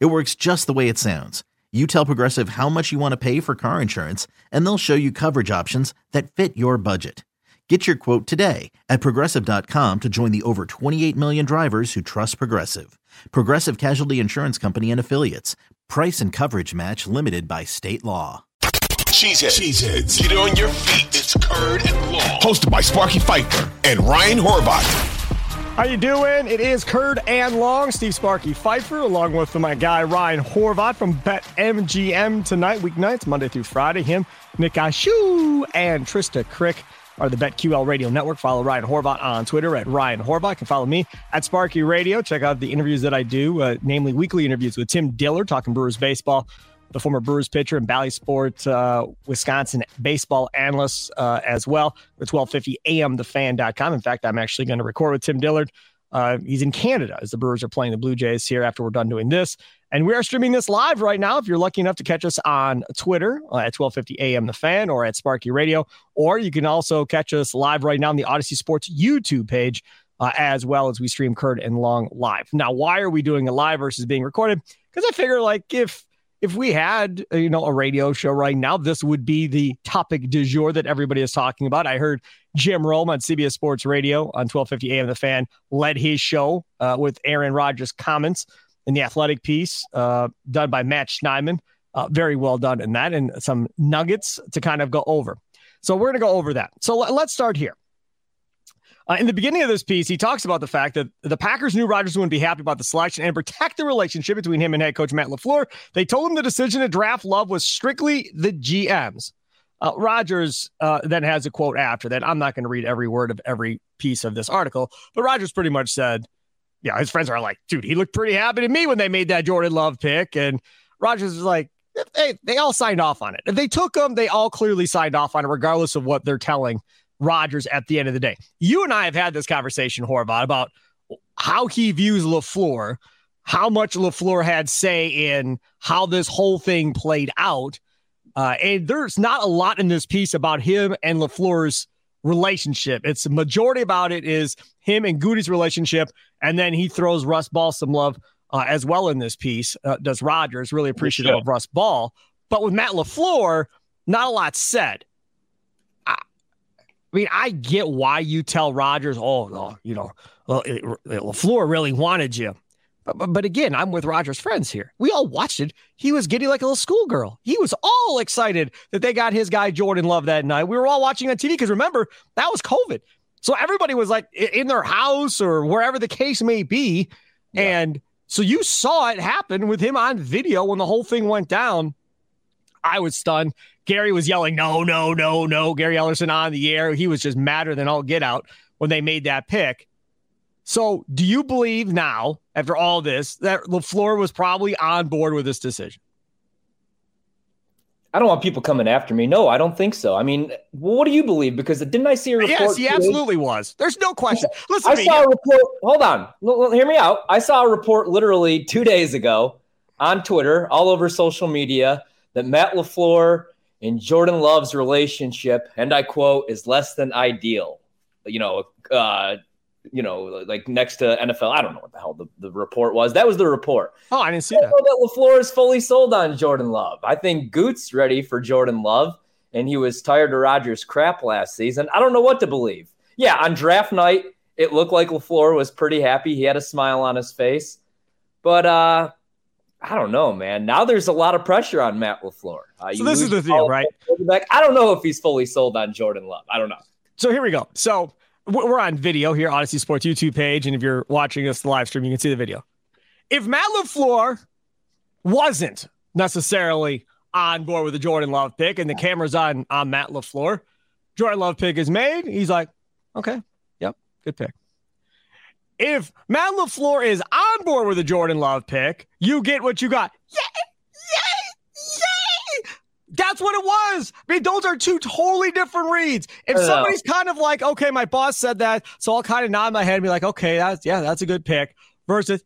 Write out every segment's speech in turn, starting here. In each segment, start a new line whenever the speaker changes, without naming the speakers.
It works just the way it sounds. You tell Progressive how much you want to pay for car insurance, and they'll show you coverage options that fit your budget. Get your quote today at progressive.com to join the over 28 million drivers who trust Progressive. Progressive Casualty Insurance Company and Affiliates. Price and coverage match limited by state law.
Cheeseheads. Cheeseheads. Get on your feet. It's Curd and Long. Hosted by Sparky Fifer and Ryan Horvat.
How you doing? It is Curd and Long, Steve Sparky Fifer, along with my guy Ryan Horvat from BetMGM tonight, weeknights, Monday through Friday. Him, Nick Ashu, and Trista Crick are the BetQL Radio Network. Follow Ryan Horvat on Twitter at Ryan Horvat. Can follow me at Sparky Radio. Check out the interviews that I do, uh, namely weekly interviews with Tim Dillard talking Brewers baseball, the former Brewers pitcher and Bally Sport uh, Wisconsin baseball analyst uh, as well. The 1250 AM thefan.com. In fact, I'm actually going to record with Tim Dillard. Uh, he's in Canada as the Brewers are playing the Blue Jays here after we're done doing this. And we are streaming this live right now. If you're lucky enough to catch us on Twitter uh, at 1250 AM The Fan or at Sparky Radio, or you can also catch us live right now on the Audacy Sports YouTube page, uh, as well as we stream Curd and Long live. Now, why are we doing it live versus being recorded? Because I figure, like, if if we had uh, you know a radio show right now, this would be the topic du jour that everybody is talking about. I heard Jim Rome on CBS Sports Radio on 1250 AM The Fan led his show uh, with Aaron Rodgers' comments in the athletic piece uh, done by Matt Schneidman. Uh, very well done in that, and some nuggets to kind of go over. So we're going to go over that. So l- let's start here. Uh, in the beginning of this piece, he talks about the fact that the Packers knew Rodgers wouldn't be happy about the selection and protect the relationship between him and head coach Matt LaFleur. They told him the decision to draft Love was strictly the GM's. Uh, Rodgers uh, then has a quote after that. I'm not going to read every word of every piece of this article, but Rodgers pretty much said, yeah, his friends are like, dude, he looked pretty happy to me when they made that Jordan Love pick. And Rodgers was like, hey, they all signed off on it. If they took him, they all clearly signed off on it, regardless of what they're telling Rodgers at the end of the day. You and I have had this conversation, Horvat, about how he views LaFleur, how much LaFleur had say in how this whole thing played out. Uh, and there's not a lot in this piece about him and LaFleur's relationship. It's majority about it is him and Goody's relationship. And then he throws Russ Ball some love uh, as well in this piece. Uh, does Rodgers really appreciative of Russ Ball? But with Matt LaFleur, not a lot said. I mean, I get why you tell Rodgers, oh, no, you know, LaFleur really wanted you. But, but, but, again, I'm with Rodgers' friends here. We all watched it. He was getting like a little schoolgirl. He was all excited that they got his guy Jordan Love that night. We were all watching on TV because remember, that was COVID. So everybody was like in their house or wherever the case may be. Yeah. And so you saw it happen with him on video when the whole thing went down. I was stunned. Gary was yelling, no, no, no, no. Gary Ellerson on the air. He was just madder than all get out when they made that pick. So, do you believe now, after all this, that LaFleur was probably on board with this decision?
I don't want people coming after me. No, I don't think so. I mean, what do you believe? Because didn't I see a report?
Yes, he absolutely was. There's no question. Listen,
I saw a report. Hold on. L- hear me out. I saw a report literally two days ago on Twitter, all over social media, that Matt LaFleur and Jordan Love's relationship, and I quote, is less than ideal. You know, uh, you know, like next to NFL. I don't know what the hell the, the report was. That was the report.
Oh, I didn't see I that.
that LaFleur is fully sold on Jordan Love. I think Goot's ready for Jordan Love, and he was tired of Rodgers' crap last season. I don't know what to believe. Yeah, on draft night, it looked like LaFleur was pretty happy. He had a smile on his face. But uh I don't know, man. Now there's a lot of pressure on Matt LaFleur.
Uh, so this is the deal, right?
I don't know if he's fully sold on Jordan Love. I don't know.
So here we go. So we're on video here, Audacy Sports YouTube page, and if you're watching us live stream, you can see the video. If Matt LaFleur wasn't necessarily on board with the Jordan Love pick, and the camera's on on Matt LaFleur, Jordan Love pick is made. He's like, okay, yep, good pick if Matt LaFleur is on board with a Jordan Love pick, you get what you got. Yeah, That's what it was. I mean, those are two totally different reads. If somebody's kind of like, okay, my boss said that, so I'll kind of nod my head and be like, okay, that's yeah, that's a good pick. Versus,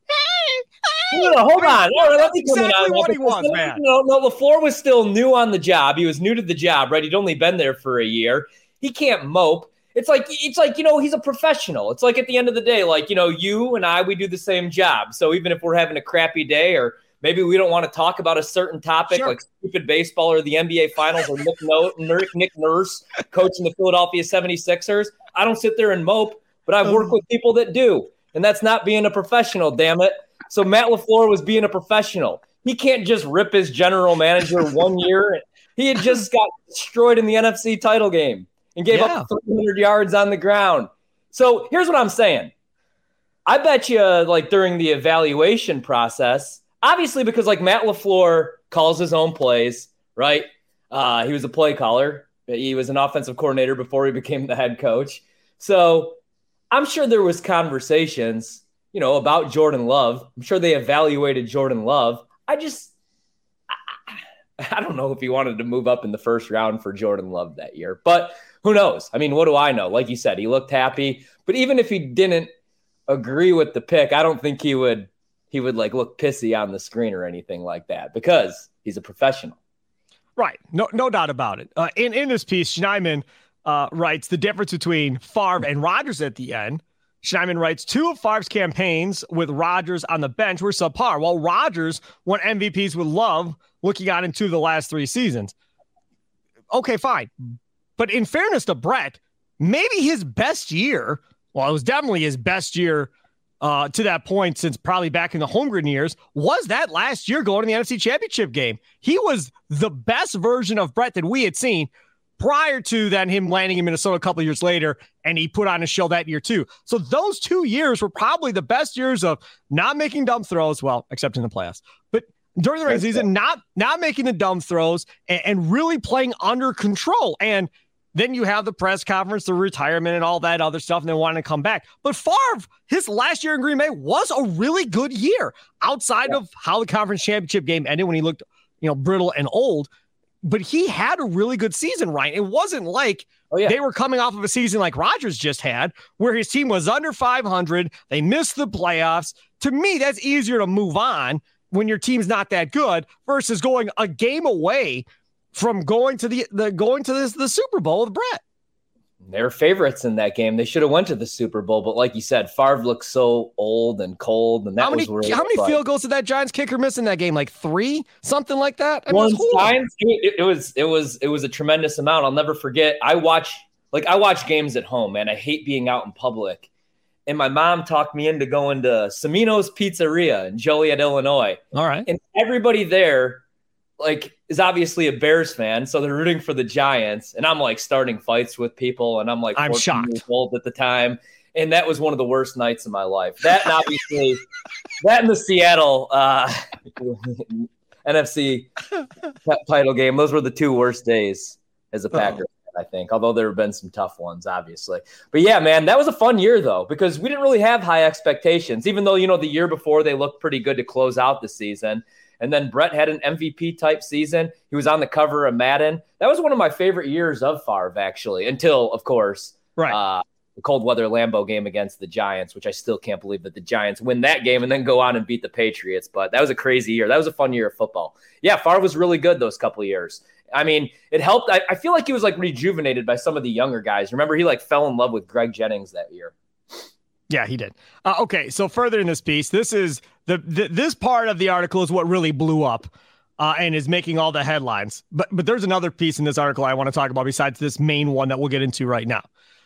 hold on, hold on.
That's exactly what he wants, man.
No, no, LaFleur was still new on the job. He was new to the job, right? He'd only been there for a year. He can't mope. It's like it's like you know he's a professional. It's like at the end of the day, like you know you and I, we do the same job. So even if we're having a crappy day or maybe we don't want to talk about a certain topic sure. like stupid baseball or the NBA Finals or Nick, no- Nick Nurse coaching the Philadelphia 76ers, I don't sit there and mope, but I work um. with people that do, and that's not being a professional. Damn it! So Matt LaFleur was being a professional. He can't just rip his general manager one year. He had just got destroyed in the NFC title game and gave yeah. up 300 yards on the ground. So here's what I'm saying. I bet you, like during the evaluation process, obviously because like Matt LaFleur calls his own plays, right? Uh, he was a play caller. He was an offensive coordinator before he became the head coach. So I'm sure there was conversations, you know, about Jordan Love. I'm sure they evaluated Jordan Love. I just I, I don't know if he wanted to move up in the first round for Jordan Love that year, but who knows? I mean, what do I know? Like you said, he looked happy, but even if he didn't agree with the pick, I don't think he would he would like look pissy on the screen or anything like that because he's a professional.
Right. No, no doubt about it. Uh, in in this piece, Schneidman uh, writes the difference between Favre and Rodgers at the end. Schneidman writes two of Favre's campaigns with Rodgers on the bench were subpar, while Rodgers won MVPs with Love looking out into the last three seasons. Okay, fine. But in fairness to Brett, maybe his best year, well, it was definitely his best year uh, to that point since probably back in the Holmgren years, was that last year going to the NFC Championship game. He was the best version of Brett that we had seen prior to then him landing in Minnesota a couple years later, and he put on a show that year too. So those two years were probably the best years of not making dumb throws, well, except in the playoffs, but during the regular season, not not making the dumb throws and, and really playing under control. And then you have the press conference, the retirement, and all that other stuff, and they wanting to come back. But Favre, his last year in Green Bay was a really good year outside yeah. of how the conference championship game ended when he looked, you know, brittle and old. But he had a really good season, Ryan. It wasn't like oh, yeah. they were coming off of a season like Rodgers just had, where his team was under 500. They missed the playoffs. To me, that's easier to move on when your team's not that good versus going a game away from going to the, the going to this the Super Bowl with Brett.
They're favorites in that game. They should have went to the Super Bowl, but like you said, Favre looks so old and cold, and that
how many,
was really
how many field goals did that Giants kicker miss in that game? Like three, something like that.
I mean, One Giants, it, it was it was it was a tremendous amount. I'll never forget. I watch like I watch games at home, man. I hate being out in public. And my mom talked me into going to Cimino's Pizzeria in Joliet, Illinois.
All right.
And everybody there like is obviously a Bears fan, so they're rooting for the Giants, and I'm like starting fights with people, and I'm like
I'm shocked.
Years old at the time, and that was one of the worst nights of my life. That and obviously, that in the Seattle uh, NFC title game, those were the two worst days as a Packer. Oh. I think, although there have been some tough ones, obviously. But yeah, man, that was a fun year though, because we didn't really have high expectations, even though, you know, the year before they looked pretty good to close out the season. And then Brett had an MVP type season. He was on the cover of Madden. That was one of my favorite years of Favre, actually, until, of course,
right. Uh,
the cold weather Lambeau game against the Giants, which I still can't believe that the Giants win that game and then go on and beat the Patriots. But that was a crazy year. That was a fun year of football. Yeah, Favre was really good those couple years. I mean, it helped. I, I feel like he was like rejuvenated by some of the younger guys. Remember, he like fell in love with Greg Jennings that year.
Yeah, he did. Uh, okay, so further in this piece, this is the, the, this part of the article is what really blew up uh, and is making all the headlines. But but there's another piece in this article I want to talk about besides this main one that we'll get into right now,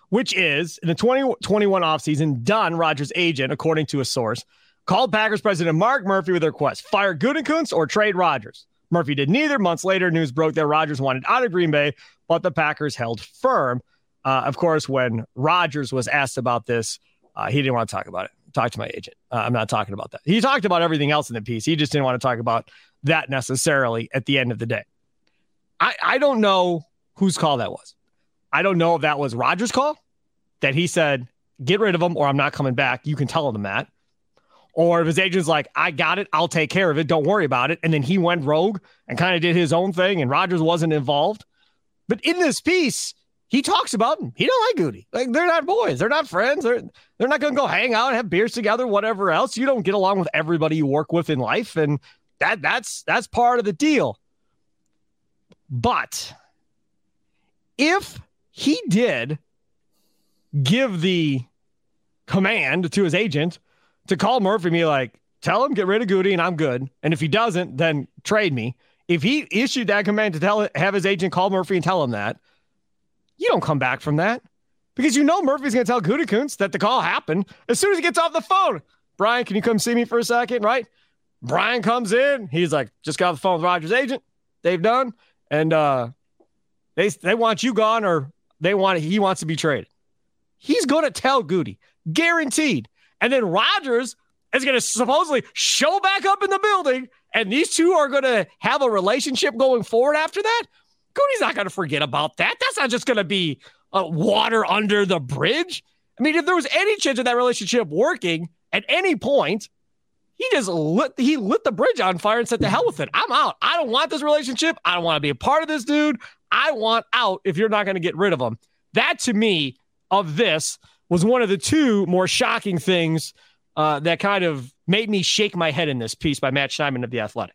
which is in the 2021 offseason, Don Rodgers' agent, according to a source, called Packers president Mark Murphy with a request: fire Gutekunst or trade Rodgers. Murphy did neither. Months later, news broke that Rodgers wanted out of Green Bay, but the Packers held firm. Uh, of course, when Rodgers was asked about this, uh, he didn't want to talk about it. Talk to my agent. Uh, I'm not talking about that. He talked about everything else in the piece. He just didn't want to talk about that necessarily at the end of the day. I, I don't know whose call that was. I don't know if that was Rodgers' call that he said, get rid of him or I'm not coming back. You can tell him that. or if his agent's like, I got it, I'll take care of it, don't worry about it. And then he went rogue and kind of did his own thing and Rodgers wasn't involved. But in this piece, he talks about him. He don't like Goody. Like they're not boys. They're not friends. They're they're not gonna go hang out, and have beers together, whatever else. You don't get along with everybody you work with in life. And that that's that's part of the deal. But if he did give the command to his agent to call Murphy and be like, tell him get rid of Goody and I'm good. And if he doesn't, then trade me. If he issued that command to tell have his agent call Murphy and tell him that, you don't come back from that because you know Murphy's going to tell Gutekunst that the call happened as soon as he gets off the phone. Brian, can you come see me for a second? Right? Brian comes in. He's like, just got off the phone with Rodgers' agent, They've done, and uh, they they want you gone or they want he wants to be traded. He's going to tell Goody, guaranteed. And then Rodgers is going to supposedly show back up in the building, and these two are going to have a relationship going forward after that. Goody's not going to forget about that. That's not just going to be uh, water under the bridge. I mean, if there was any chance of that relationship working at any point, he just lit he lit the bridge on fire and said, "The hell with it! I'm out. I don't want this relationship. I don't want to be a part of this dude. I want out. If you're not going to get rid of him, that to me of this was one of the two more shocking things uh, that kind of made me shake my head in this piece by Matt Schneidman of the Athletic.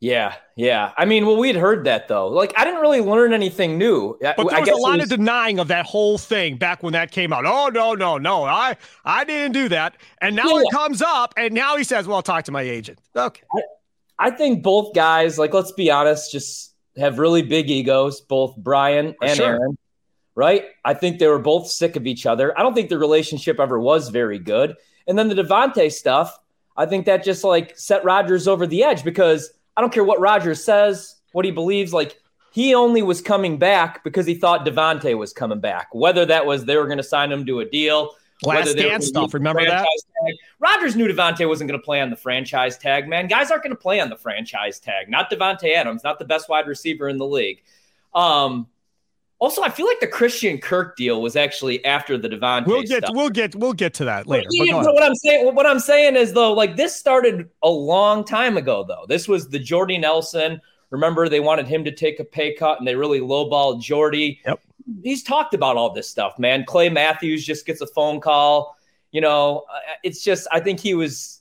Yeah, yeah. I mean, well, we'd heard that though. Like, I didn't really learn anything new.
But there was a lot was... of denying of that whole thing back when that came out. Oh no, no, no! I I didn't do that. And now yeah. it comes up, and now he says, "Well, I'll talk to my agent." Okay.
I, I think both guys, like, let's be honest, just have really big egos. Both Brian and sure. Aaron, right? I think they were both sick of each other. I don't think the relationship ever was very good. And then the Davante stuff, I think that just like set Rodgers over the edge because I don't care what Rodgers says, what he believes. Like he only was coming back because he thought Davante was coming back. Whether that was they were going to sign him to a deal,
last dance stuff. Remember that?
Tag. Rodgers knew Davante wasn't going to play on the franchise tag. Man, guys aren't going to play on the franchise tag. Not Davante Adams, not the best wide receiver in the league. Um, also, I feel like the Christian Kirk deal was actually after the Davante.
We'll get
stuff.
we'll get we'll get to that later.
Yeah, but what I'm saying what I'm saying is though, like this started a long time ago though. This was the Jordy Nelson. Remember, they wanted him to take a pay cut, and they really lowballed Jordy.
Yep.
He's talked about all this stuff, man. Clay Matthews just gets a phone call. You know, it's just I think he was.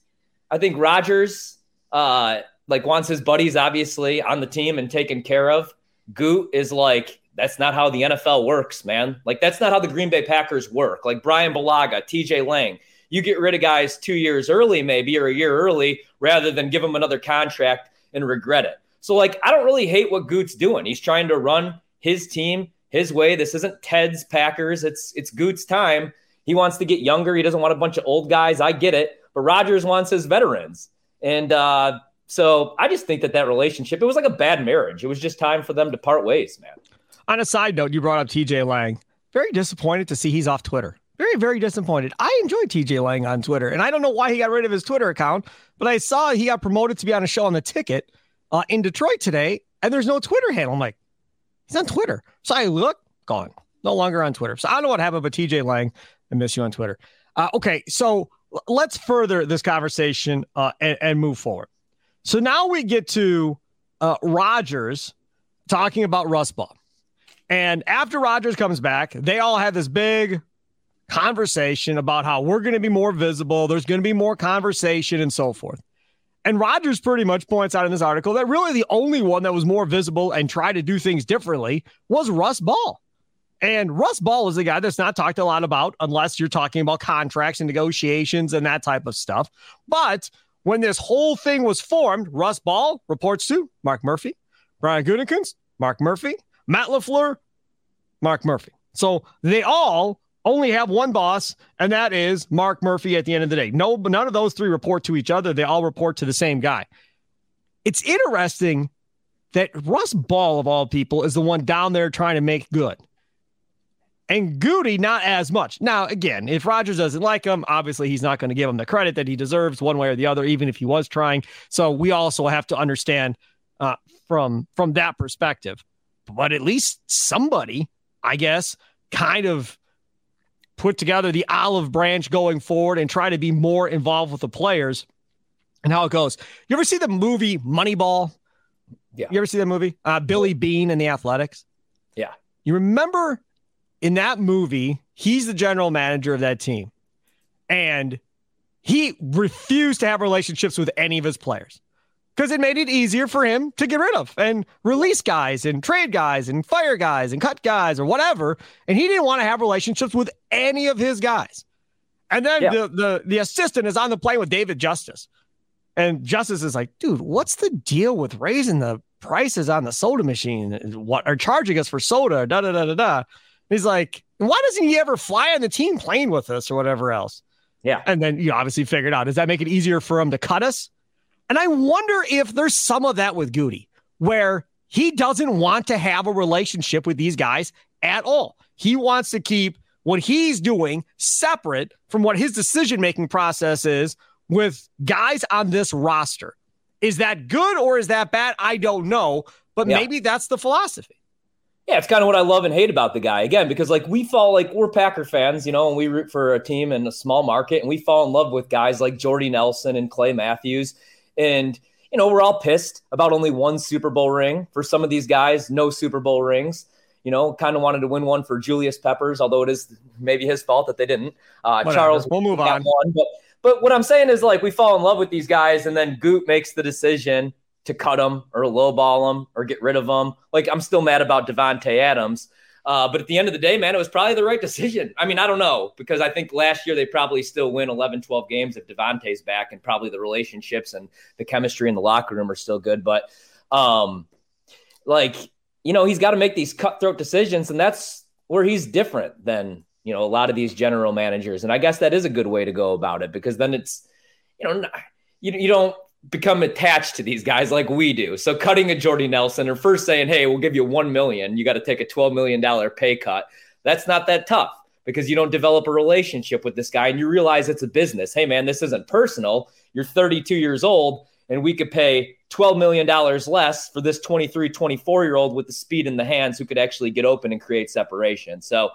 I think Rodgers, uh, like wants his buddies obviously on the team and taken care of. Goot is like that's not how the NFL works, man. Like that's not how the Green Bay Packers work. Like Brian Bulaga, TJ Lang, you get rid of guys two years early, maybe or a year early, rather than give them another contract and regret it. So like I don't really hate what Goot's doing. He's trying to run his team his way. This isn't Ted's Packers. It's it's Goot's time. He wants to get younger. He doesn't want a bunch of old guys. I get it. But Rodgers wants his veterans. And uh, so I just think that that relationship, it was like a bad marriage. It was just time for them to part ways, man.
On a side note, you brought up TJ Lang. Very disappointed to see he's off Twitter. Very, very disappointed. I enjoy TJ Lang on Twitter, and I don't know why he got rid of his Twitter account, but I saw he got promoted to be on a show on the ticket uh, in Detroit today, and there's no Twitter handle. I'm like, he's on Twitter. So I look, gone. No longer on Twitter. So I don't know what happened, but TJ Lang, I miss you on Twitter. Uh, okay, so let's further this conversation uh, and, and, move forward. So now we get to uh, Rodgers talking about Russ Ball. And after Rodgers comes back, they all have this big conversation about how we're going to be more visible, there's going to be more conversation, and so forth. And Rodgers pretty much points out in this article that really the only one that was more visible and tried to do things differently was Russ Ball. And Russ Ball is a guy that's not talked a lot about unless you're talking about contracts and negotiations and that type of stuff. But when this whole thing was formed, Russ Ball reports to Mark Murphy, Brian Gutekunst, Mark Murphy, Matt LaFleur, Mark Murphy. So they all only have one boss, and that is Mark Murphy at the end of the day. No, none of those three report to each other. They all report to the same guy. It's interesting that Russ Ball, of all people, is the one down there trying to make good. And Goody, not as much. Now, again, if Rodgers doesn't like him, obviously he's not going to give him the credit that he deserves one way or the other, even if he was trying. So we also have to understand uh, from from that perspective. But at least somebody, I guess, kind of put together the olive branch going forward and try to be more involved with the players and how it goes. You ever see the movie Moneyball?
Yeah.
You ever see that movie? Uh, Billy Beane and the Athletics.
Yeah.
You remember in that movie, he's the general manager of that team. And he refused to have relationships with any of his players because it made it easier for him to get rid of and release guys and trade guys and fire guys and cut guys or whatever. And he didn't want to have relationships with any of his guys. And then yeah. the, the the assistant is on the plane with David Justice. And Justice is like, dude, what's the deal with raising the prices on the soda machine? What are charging us for soda? Da da da da da. He's like, why doesn't he ever fly on the team plane with us or whatever else?
Yeah.
And then you obviously figured out, does that make it easier for him to cut us? And I wonder if there's some of that with Goody, where he doesn't want to have a relationship with these guys at all. He wants to keep what he's doing separate from what his decision making process is with guys on this roster. Is that good or is that bad? I don't know, but yeah. maybe that's the philosophy.
Yeah, it's kind of what I love and hate about the guy again, because like we fall like we're Packer fans, you know, and we root for a team in a small market, and we fall in love with guys like Jordy Nelson and Clay Matthews. And, you know, we're all pissed about only one Super Bowl ring for some of these guys, no Super Bowl rings. You know, kind of wanted to win one for Julius Peppers, although it is maybe his fault that they didn't. Uh, Charles,
we'll move on.
One, but, but what I'm saying is like we fall in love with these guys, and then Goot makes the decision to cut them or lowball them or get rid of them. Like I'm still mad about Davante Adams. Uh, but at the end of the day, man, it was probably the right decision. I mean, I don't know because I think last year they probably still win 11, 12 games if Davante's back and probably the relationships and the chemistry in the locker room are still good. But, um, like, you know, he's got to make these cutthroat decisions, and that's where he's different than, you know, a lot of these general managers. And I guess that is a good way to go about it because then it's, you know, you, you don't become attached to these guys like we do. So cutting a Jordy Nelson or first saying, "Hey, we'll give you 1 million, you got to take a 12 million dollar pay cut." That's not that tough because you don't develop a relationship with this guy and you realize it's a business. Hey man, this isn't personal. You're 32 years old and we could pay 12 million dollars less for this 23, 24-year-old with the speed in the hands who could actually get open and create separation. So,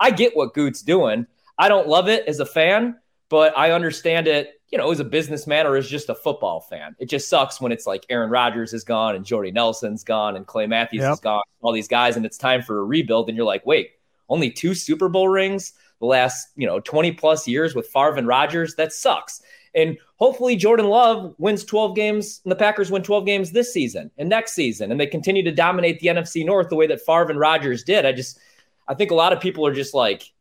I get what Goot's doing. I don't love it as a fan, but I understand it you know, as a businessman or as just a football fan. It just sucks when it's like Aaron Rodgers is gone and Jordy Nelson's gone and Clay Matthews yep. is gone, all these guys, and it's time for a rebuild. And you're like, wait, only two Super Bowl rings the last, you know, 20 plus years with Favre and Rodgers? That sucks. And hopefully Jordan Love wins 12 games and the Packers win 12 games this season and next season. And they continue to dominate the NFC North the way that Favre and Rodgers did. I just, I think a lot of people are just like,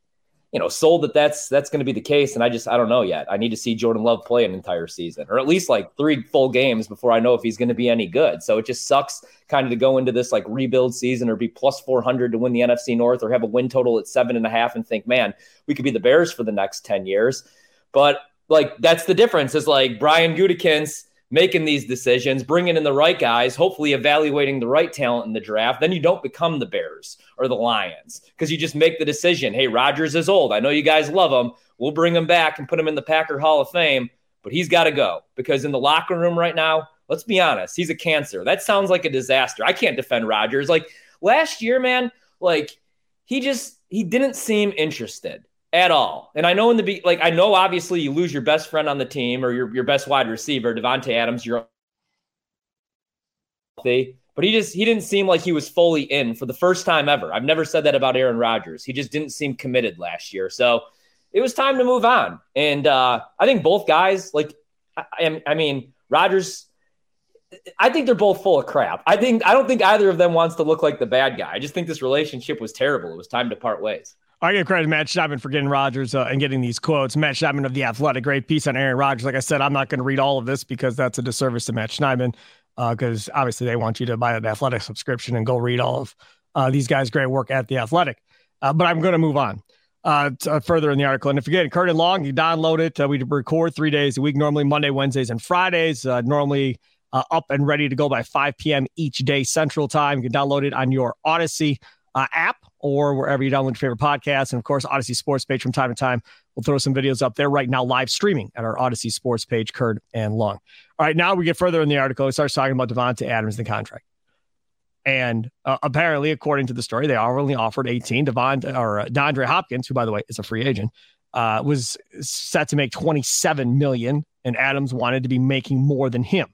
you know, sold that that's that's going to be the case. And I just I don't know yet. I need to see Jordan Love play an entire season, or at least like three full games before I know if he's going to be any good. So it just sucks kind of to go into this like rebuild season or be plus four hundred to win the NFC North or have a win total at seven and a half and think, man, we could be the Bears for the next ten years. But like that's the difference. Is like Brian Gutekunst making these decisions, bringing in the right guys, hopefully evaluating the right talent in the draft, then you don't become the Bears or the Lions because you just make the decision. Hey, Rodgers is old. I know you guys love him. We'll bring him back and put him in the Packer Hall of Fame, but he's got to go because in the locker room right now, let's be honest, he's a cancer. That sounds like a disaster. I can't defend Rodgers. Like last year, man, like he just he didn't seem interested at all. And I know in the be like I know obviously you lose your best friend on the team or your your best wide receiver, Davante Adams, you're but he just he didn't seem like he was fully in for the first time ever. I've never said that about Aaron Rodgers. He just didn't seem committed last year. So it was time to move on. And uh, I think both guys, like, I, I mean, Rodgers, I think they're both full of crap. I think I don't think either of them wants to look like the bad guy. I just think this relationship was terrible. It was time to part ways.
I give credit to Matt Schneidman for getting Rodgers uh, and getting these quotes. Matt Schneidman of The Athletic, great piece on Aaron Rodgers. Like I said, I'm not going to read all of this because that's a disservice to Matt Schneidman because uh, obviously they want you to buy an Athletic subscription and go read all of uh, these guys' great work at The Athletic. Uh, but I'm going to move on uh, to, uh, further in the article. And if you get Curd and Long, you download it. we record three days a week, normally Monday, Wednesdays, and Fridays. normally up and ready to go by 5 p.m. each day Central Time. You can download it on your Audacy app or wherever you download your favorite podcasts. And of course, Audacy Sports page from time to time. We'll throw some videos up there right now, live streaming at our Audacy Sports page, Curd and Long. All right, now we get further in the article. It starts talking about Davante Adams, and the contract. And uh, apparently, according to the story, they only offered 18. Devon or uh, DeAndre Hopkins, who by the way is a free agent, uh, was set to make 27 million, and Adams wanted to be making more than him.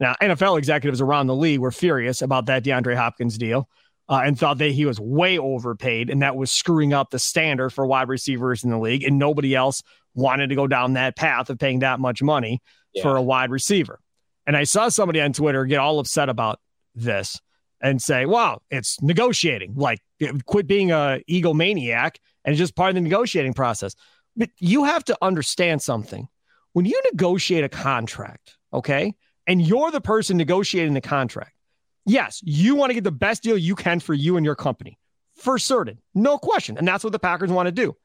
Now, NFL executives around the league were furious about that DeAndre Hopkins deal uh, and thought that he was way overpaid and that was screwing up the standard for wide receivers in the league. And nobody else wanted to go down that path of paying that much money yeah. for a wide receiver. And I saw somebody on Twitter get all upset about this and say, wow, it's negotiating. Like, quit being a egomaniac and just part of the negotiating process. But you have to understand something. When you negotiate a contract, okay, and you're the person negotiating the contract, yes, you want to get the best deal you can for you and your company for certain. No question. And that's what the Packers want to do.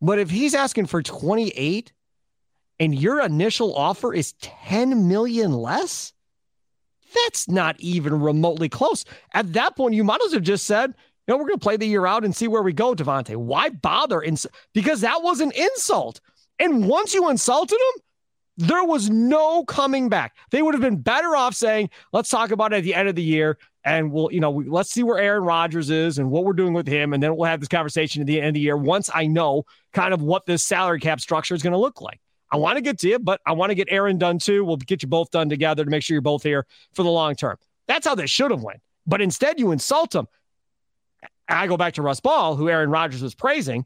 But if he's asking for 28 and your initial offer is 10 million less, that's not even remotely close. At that point, you might as have just said, you know, we're going to play the year out and see where we go, Davante. Why bother? Ins- because that was an insult. And once you insulted him, there was no coming back. They would have been better off saying, let's talk about it at the end of the year. And we'll, you know, we, let's see where Aaron Rodgers is and what we're doing with him. And then we'll have this conversation at the end of the year once I know kind of what this salary cap structure is going to look like. I want to get to you, but I want to get Aaron done too. We'll get you both done together to make sure you're both here for the long term. That's how they should have went. But instead, you insult him. I go back to Russ Ball, who Aaron Rodgers was praising.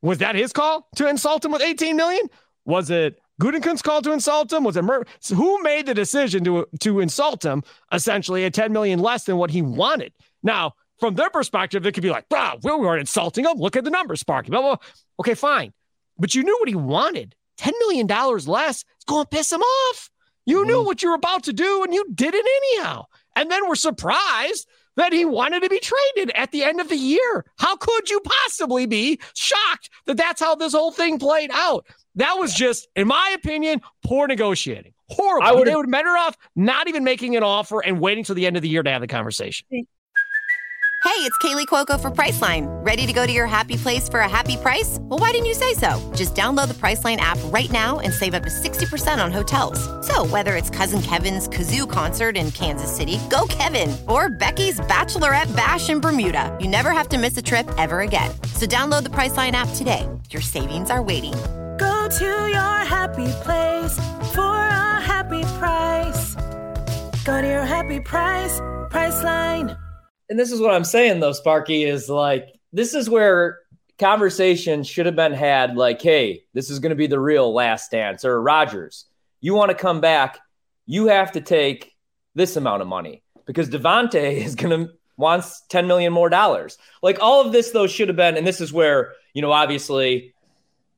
Was that his call to insult him with 18 million? Was it Gutekunst called to insult him? Was it Mur- so who made the decision to to insult him? Essentially, at 10 million less than what he wanted. Now, from their perspective, it could be like, "Wow, we weren't insulting him. Look at the numbers, Sparky." Blah, blah, blah. Okay, fine, but you knew what he wanted. 10 million dollars less. It's going to piss him off. You mm-hmm. knew what you were about to do, and you did it anyhow. And then we're surprised that he wanted to be traded at the end of the year. How could you possibly be shocked that that's how this whole thing played out? That was just, in my opinion, poor negotiating. Horrible. I would, they would have better off not even making an offer and waiting till the end of the year to have the conversation.
Hey, it's Kaley Cuoco for Priceline. Ready to go to your happy place for a happy price? Well, why didn't you say so? Just download the Priceline app right now and save up to 60% on hotels. So, whether it's Cousin Kevin's Kazoo concert in Kansas City, go Kevin, or Becky's Bachelorette Bash in Bermuda, you never have to miss a trip ever again. So, download the Priceline app today. Your savings are waiting
Go to your happy place for a happy price. Go to your happy price, Priceline.
And this is what I'm saying though, Sparky, is like this is where conversation should have been had like, hey, this is going to be the real last dance. Or Rodgers, you want to come back, you have to take this amount of money because Davante is going to wants 10 million more dollars. Like all of this though should have been, and this is where, you know, obviously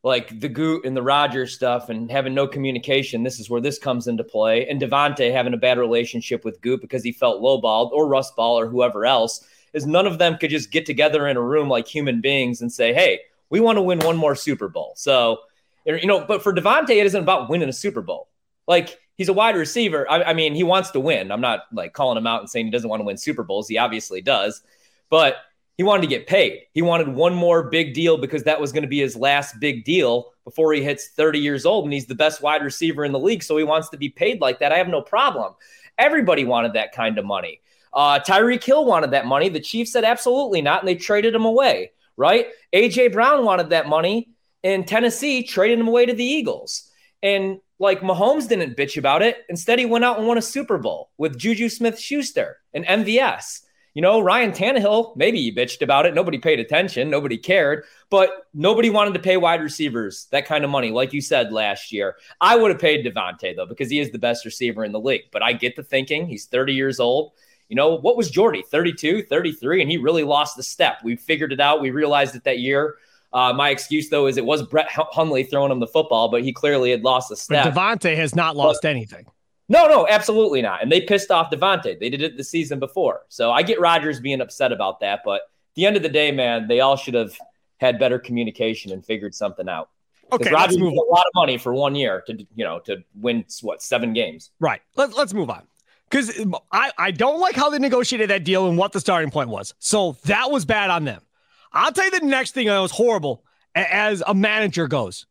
like the Goot and the Rodgers stuff and having no communication, this is where this comes into play. And Davante having a bad relationship with Goot because he felt lowballed or Russ Ball or whoever else, is none of them could just get together in a room like human beings and say, hey, we want to win one more Super Bowl. So, you know, but for Davante, it isn't about winning a Super Bowl. Like he's a wide receiver. I, I mean, he wants to win. I'm not like calling him out and saying he doesn't want to win Super Bowls. He obviously does. But he wanted to get paid. He wanted one more big deal because that was going to be his last big deal before he hits 30 years old and he's the best wide receiver in the league. So he wants to be paid like that. I have no problem. Everybody wanted that kind of money. Uh, Tyreek Hill wanted that money. The Chiefs said absolutely not, and they traded him away, right? A.J. Brown wanted that money, and Tennessee traded him away to the Eagles. And like Mahomes didn't bitch about it. Instead, he went out and won a Super Bowl with Juju Smith Schuster and MVS. You know, Ryan Tannehill, maybe he bitched about it. Nobody paid attention. Nobody cared. But nobody wanted to pay wide receivers that kind of money, like you said last year. I would have paid Davante, though, because he is the best receiver in the league. But I get the thinking. He's 30 years old. You know, what was Jordy? 32, 33, and he really lost the step. We figured it out. We realized it that year. Uh, my excuse, though, is it was Brett Hundley throwing him the football, but he clearly had lost the step.
But Davante has not lost but, anything.
No, no, absolutely not. And they pissed off Davante. They did it the season before. So I get Rodgers being upset about that. But at the end of the day, man, they all should have had better communication and figured something out.
Okay,
Rodgers move a lot of money for one year to you know to win what seven games.
Right. Let's let's move on because I I don't like how they negotiated that deal and what the starting point was. So that was bad on them. I'll tell you the next thing that was horrible as a manager goes.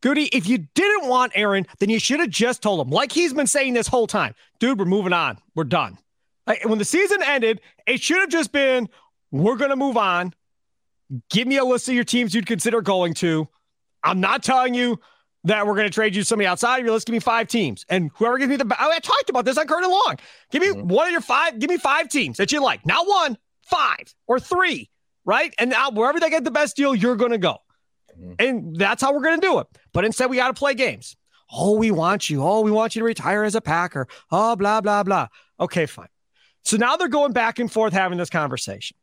Goody, if you didn't want Aaron, then you should have just told him, like he's been saying this whole time, dude, we're moving on. We're done. Like, when the season ended, it should have just been, we're going to move on. Give me a list of your teams you'd consider going to. I'm not telling you that we're going to trade you somebody outside of your list. Give me five teams. And whoever gives me the, I talked about this on Curd and Long. Give me mm-hmm. one of your five, give me five teams that you like. Not one, five or three, right? And now wherever they get the best deal, you're going to go. Mm-hmm. And that's how we're going to do it. But instead, we got to play games. Oh, we want you. Oh, we want you to retire as a Packer. Oh, blah, blah, blah. Okay, fine. So now they're going back and forth having this conversation.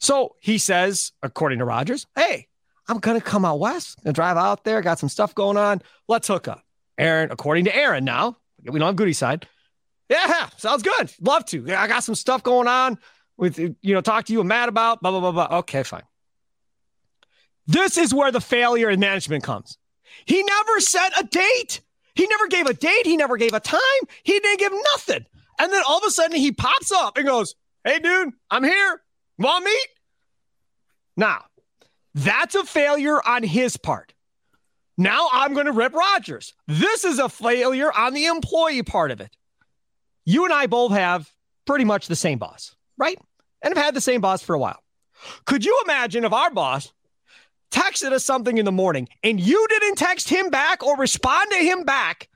So he says, according to Rodgers, hey, I'm going to come out west and drive out there. Got some stuff going on. Let's hook up. Aaron, according to Aaron now, we don't have Goody side. Yeah, sounds good. Love to. I got some stuff going on with, you know, talk to you and Matt about, blah, blah, blah, blah. Okay, fine. This is where the failure in management comes. He never set a date. He never gave a date. He never gave a time. He didn't give nothing. And then all of a sudden he pops up and goes, Hey, dude, I'm here. Want meet? Now, that's a failure on his part. Now I'm going to rip Rodgers. This is a failure on the employee part of it. You and I both have pretty much the same boss, right? And have had the same boss for a while. Could you imagine if our boss texted us something in the morning and you didn't text him back or respond to him back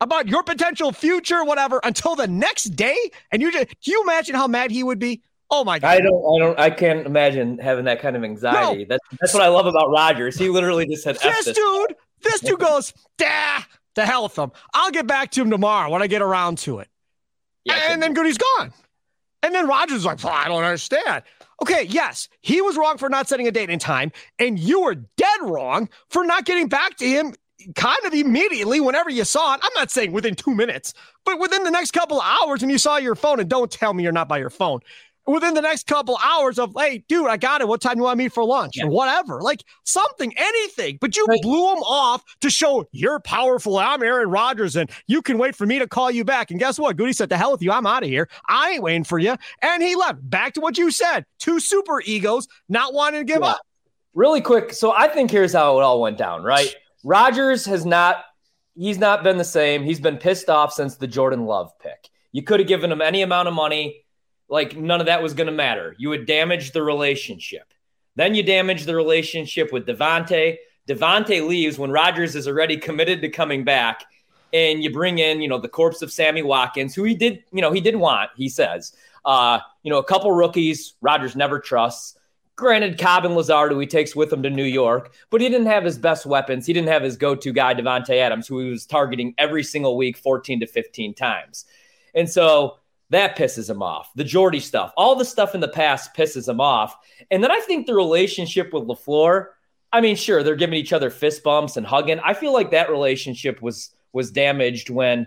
about your potential future, whatever, until the next day, and you just do you imagine how mad he would be? Oh my god!
I don't, I don't, I can't imagine having that kind of anxiety. No. That's that's what I love about Rodgers. He literally just said,
"This, this. dude, this dude goes, da, the hell with him. I'll get back to him tomorrow when I get around to it." Yeah, and then Goody's gone. And then Rodgers is like, well, I don't understand. Okay, yes, he was wrong for not setting a date and time, and you were dead wrong for not getting back to him kind of immediately whenever you saw it. I'm not saying within two minutes, but within the next couple of hours when you saw your phone, and don't tell me you're not by your phone within the next couple hours of, hey, dude, I got it. What time do you want to meet for lunch? Yeah. Or whatever. Like something, anything. But you right. blew him off to show you're powerful. I'm Aaron Rodgers and you can wait for me to call you back. And guess what? Goody said, the hell with you. I'm out of here. I ain't waiting for you. And he left. Back to what you said. Two super egos not wanting to give yeah. up.
Really quick. So I think here's how it all went down, right? Rodgers has not, he's not been the same. He's been pissed off since the Jordan Love pick. You could have given him any amount of money like none of that was going to matter. You would damage the relationship. Then you damage the relationship with Davante. Davante leaves when Rodgers is already committed to coming back, and you bring in, you know, the corpse of Sammy Watkins, who he did, you know, he did want. He says, uh, you know, a couple rookies Rodgers never trusts. Granted, Cobb and Lazard, who he takes with him to New York, but he didn't have his best weapons. He didn't have his go-to guy, Davante Adams, who he was targeting every single week, 14 to 15 times. And so that pisses him off. The Jordy stuff, all the stuff in the past pisses him off. And then I think the relationship with LaFleur, I mean, sure, they're giving each other fist bumps and hugging. I feel like that relationship was was damaged when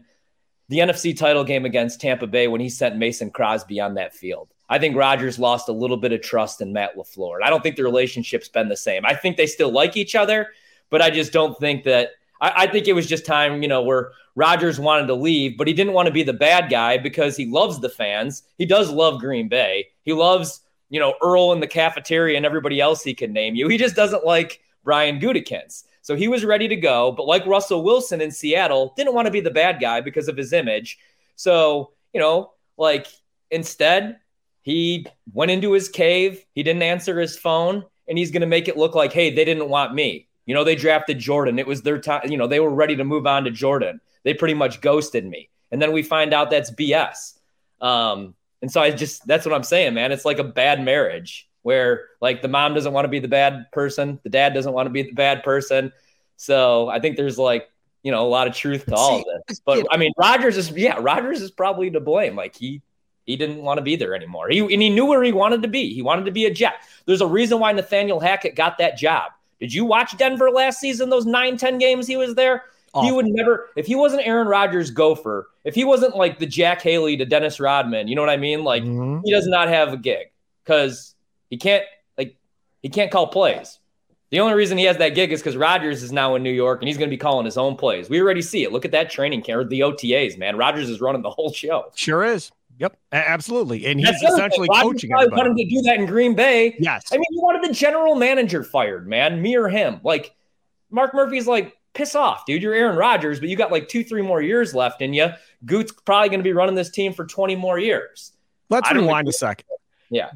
the NFC title game against Tampa Bay when he sent Mason Crosby on that field. I think Rodgers lost a little bit of trust in Matt LaFleur. And I don't think the relationship's been the same. I think they still like each other, but I just don't think that I, I think it was just time, you know, where Rodgers wanted to leave, but he didn't want to be the bad guy because he loves the fans. He does love Green Bay. He loves, you know, Earl in the cafeteria and everybody else he can name you. He just doesn't like Brian Gutekunst. So he was ready to go, but like Russell Wilson in Seattle, didn't want to be the bad guy because of his image. So, you know, like instead, he went into his cave, he didn't answer his phone, and he's going to make it look like, hey, they didn't want me. You know, they drafted Jordan. It was their time. You know, they were ready to move on to Jordan. They pretty much ghosted me. And then we find out that's BS. Um, and so I just that's what I'm saying, man. It's like a bad marriage where like the mom doesn't want to be the bad person, the dad doesn't want to be the bad person. So I think there's like you know a lot of truth to all of this. But I mean, Rodgers is yeah, Rodgers is probably to blame. Like he he didn't want to be there anymore. He and he knew where he wanted to be. He wanted to be a Jet. There's a reason why Nathaniel Hackett got that job. Did you watch Denver last season? Those nine, 10 games he was there. Awful. He would never, if he wasn't Aaron Rodgers gopher, if he wasn't like the Jack Haley to Dennis Rodman, you know what I mean? Like mm-hmm. he does not have a gig because he can't like he can't call plays. The only reason he has that gig is because Rodgers is now in New York and he's going to be calling his own plays. We already see it. Look at that training camp, the OTAs, man. Rodgers is running the whole show.
Sure is. Yep, absolutely. And he's essentially coaching.
Rodgers wanted to do that in Green Bay.
Yes.
I mean, he wanted the general manager fired, man. Me or him. Like Mark Murphy's like, piss off, dude. You're Aaron Rodgers, but you got like two, three more years left in you. Goot's probably going to be running this team for 20 more years.
Let's rewind a second.
Yeah.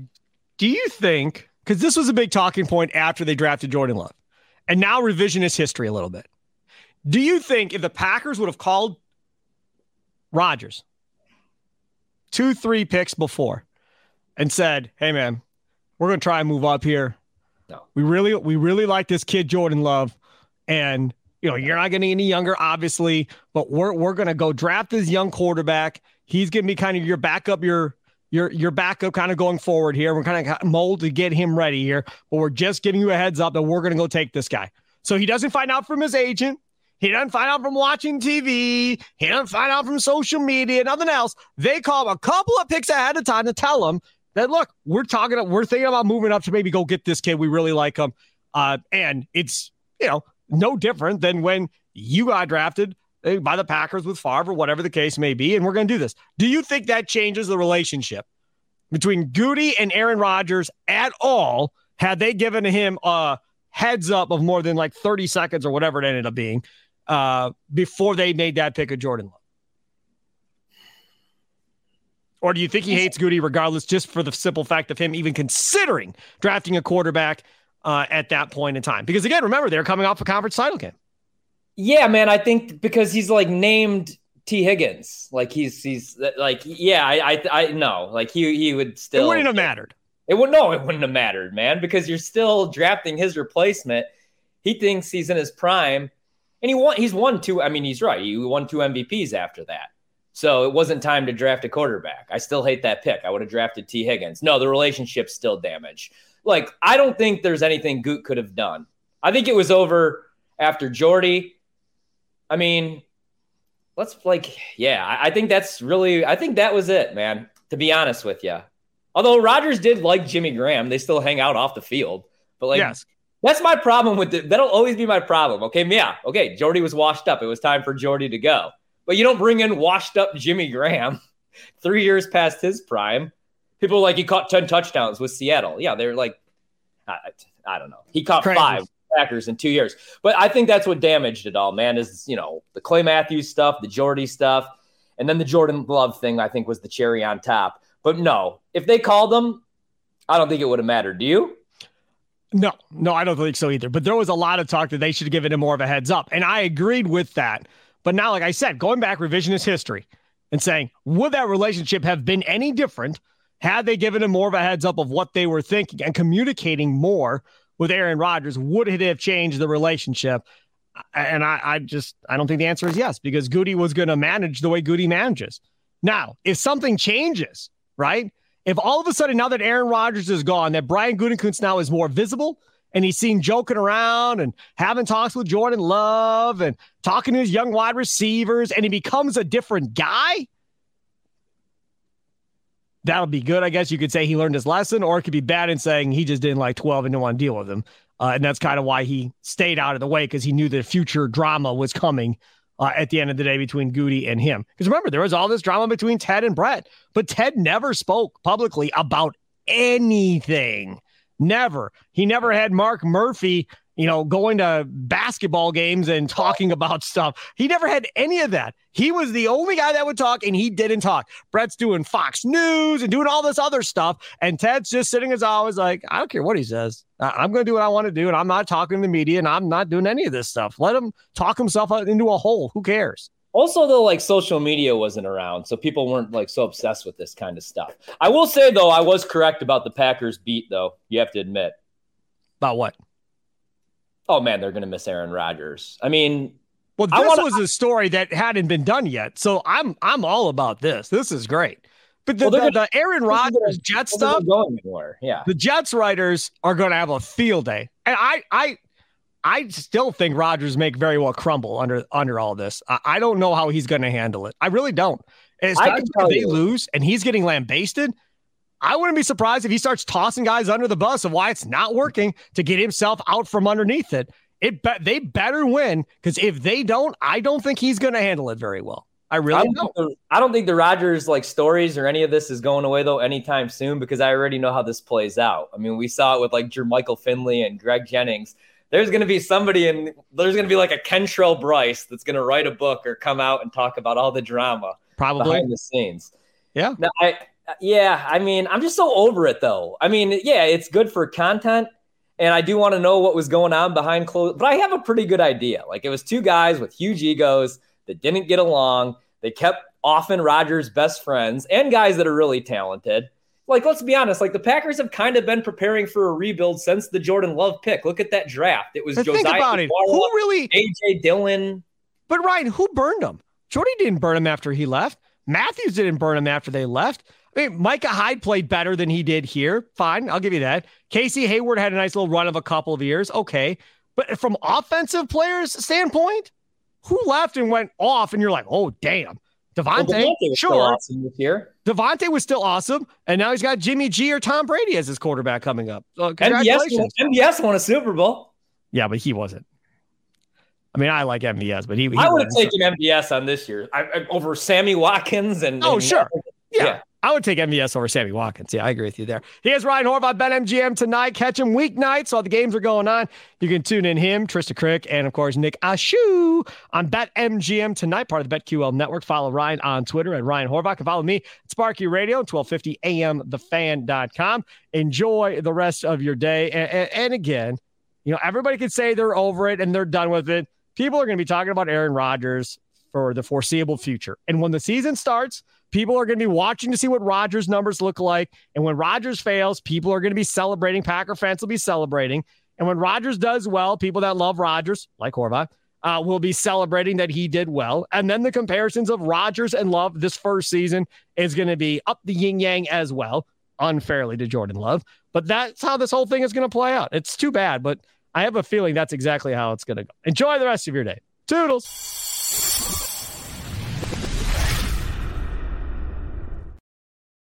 Do you think, because this was a big talking point after they drafted Jordan Love, and now revisionist history a little bit. Do you think if the Packers would have called Rodgers two, three picks before and said, Hey man, we're gonna try and move up here. No. We really we really like this kid Jordan Love. And you know, you're not getting any younger, obviously, but we're we're gonna go draft this young quarterback. He's gonna be kind of your backup, your your your backup kind of going forward here. We're kind of mold to get him ready here, but we're just giving you a heads up that we're gonna go take this guy. So he doesn't find out from his agent. He doesn't find out from watching TV. He doesn't find out from social media, nothing else. They call him a couple of picks ahead of time to tell him that, look, we're talking, we're thinking about moving up to maybe go get this kid. We really like him. Uh, and it's, you know, no different than when you got drafted eh, by the Packers with Favre whatever the case may be. And we're going to do this. Do you think that changes the relationship between Goody and Aaron Rodgers at all? Had they given him a heads up of more than like 30 seconds or whatever it ended up being uh, before they made that pick of Jordan Love? Or do you think he hates Goody regardless, just for the simple fact of him even considering drafting a quarterback uh, at that point in time? Because again, remember they're coming off a conference title game.
Yeah, man. I think because he's like named Tee Higgins, like he's he's like yeah. I I, I no, like he he would still.
It wouldn't have mattered.
It would no, it wouldn't have mattered, man, because you're still drafting his replacement. He thinks he's in his prime and he won. He's won two. I mean, he's right. He won two MVPs after that. So it wasn't time to draft a quarterback. I still hate that pick. I would have drafted Tee Higgins. No, the relationship's still damaged. Like I don't think there's anything Goot could have done. I think it was over after Jordy. I mean, let's like, yeah, I, I think that's really. I think that was it, man. To be honest with you, although Rodgers did like Jimmy Graham, they still hang out off the field. But like, yes. That's my problem with it. That'll always be my problem. Okay, yeah. Okay, Jordy was washed up. It was time for Jordy to go. But you don't bring in washed up Jimmy Graham three years past his prime. People like he caught 10 touchdowns with Seattle. Yeah, they're like, I, I don't know. He caught Crazy. five Packers in two years. But I think that's what damaged it all, man, is, you know, the Clay Matthews stuff, the Jordy stuff, and then the Jordan Love thing, I think was the cherry on top. But no, if they called them, I don't think it would have mattered. Do you?
No, no, I don't think so either. But there was a lot of talk that they should have given him more of a heads up. And I agreed with that. But now, like I said, going back revisionist history and saying, would that relationship have been any different had they given him more of a heads up of what they were thinking and communicating more with Aaron Rodgers? Would it have changed the relationship? And I, I just, I don't think the answer is yes, because Goody was going to manage the way Goody manages. Now, if something changes, right? If all of a sudden now that Aaron Rodgers is gone, that Brian Gutekunst now is more visible and he's seen joking around and having talks with Jordan Love and talking to his young wide receivers, and he becomes a different guy. That'll be good. I guess you could say he learned his lesson, or it could be bad in saying he just didn't like 12 and didn't want to deal with him. Uh, and that's kind of why he stayed out of the way because he knew the future drama was coming uh, at the end of the day between Goody and him. Because remember, there was all this drama between Ted and Brett, but Ted never spoke publicly about anything. Never. He never had Mark Murphy you know, going to basketball games and talking oh. about stuff. He never had any of that. He was the only guy that would talk, and he didn't talk. Brett's doing Fox News and doing all this other stuff, and Ted's just sitting as always, like, I don't care what he says. I'm going to do what I want to do, and I'm not talking to the media, and I'm not doing any of this stuff. Let him talk himself into a hole. Who cares?
Also, though, like social media wasn't around, so people weren't like so obsessed with this kind of stuff. I will say though, I was correct about the Packers beat. Though you have to admit.
About what?
Oh man, they're going to miss Aaron Rodgers. I mean,
well, this wanna, was a story that hadn't been done yet, so I'm I'm all about this. This is great. But the, well, the, the, Aaron Rodgers Jets stuff,
going anywhere. Yeah,
the Jets writers are going to have a field day, and I I I still think Rodgers make very well crumble under under all this. I, I don't know how he's going to handle it. I really don't. Especially if they you. lose and he's getting lambasted. I wouldn't be surprised if he starts tossing guys under the bus of why it's not working to get himself out from underneath it. It be- they better win because if they don't, I don't think he's going to handle it very well. I really I don't.
don't. The, I don't think the Rodgers like stories or any of this is going away though anytime soon because I already know how this plays out. I mean, we saw it with like Jermichael Finley and Greg Jennings. There's going to be somebody and there's going to be like a Kentrell Bryce that's going to write a book or come out and talk about all the drama
probably
behind the scenes.
Yeah.
Now, I yeah, I mean, I'm just so over it though. I mean, yeah, it's good for content, and I do want to know what was going on behind closed. But I have a pretty good idea. Like it was two guys with huge egos that didn't get along. They kept often Rodgers' best friends and guys that are really talented. Like, let's be honest, like the Packers have kind of been preparing for a rebuild since the Jordan Love pick. Look at that draft. It was Josiah
think about it. Who really
AJ Dillon.
But Ryan, who burned him? Jordy didn't burn him after he left. Matthews didn't burn him after they left. I mean, Micah Hyde played better than he did here. Fine, I'll give you that. Casey Hayward had a nice little run of a couple of years. Okay. But from offensive players standpoint, who left and went off and you're like, oh, damn. Davante, well, sure.
Awesome this year.
Davante was still awesome. And now he's got Jimmy G or Tom Brady as his quarterback coming up. So congratulations.
MVS, MVS won a Super Bowl.
Yeah, but he wasn't. I mean, I like MVS, but he. he
I would have taken MVS on this year I, I, over Sammy Watkins and.
Oh,
and
sure. yeah. yeah. I would take MVS over Sammy Watkins. Yeah, I agree with you there. Here's Ryan Horvat, BetMGM tonight. Catch him weeknights while the games are going on. You can tune in him, Trista Crick, and of course Nick Ashu on BetMGM tonight, part of the BetQL network. Follow Ryan on Twitter at Ryan Horvat. And follow me at Sparky Radio, 1250 AM thefan.com. Enjoy the rest of your day. And, and, and again, you know, everybody can say they're over it and they're done with it. People are going to be talking about Aaron Rodgers for the foreseeable future. And when the season starts, people are going to be watching to see what Rodgers' numbers look like. And when Rodgers fails, people are going to be celebrating. Packer fans will be celebrating. And when Rodgers does well, people that love Rodgers, like Horvat, uh, will be celebrating that he did well. And then the comparisons of Rodgers and Love this first season is going to be up the yin yang as well, unfairly to Jordan Love. But that's how this whole thing is going to play out. It's too bad, but I have a feeling that's exactly how it's going to go. Enjoy the rest of your day. Toodles.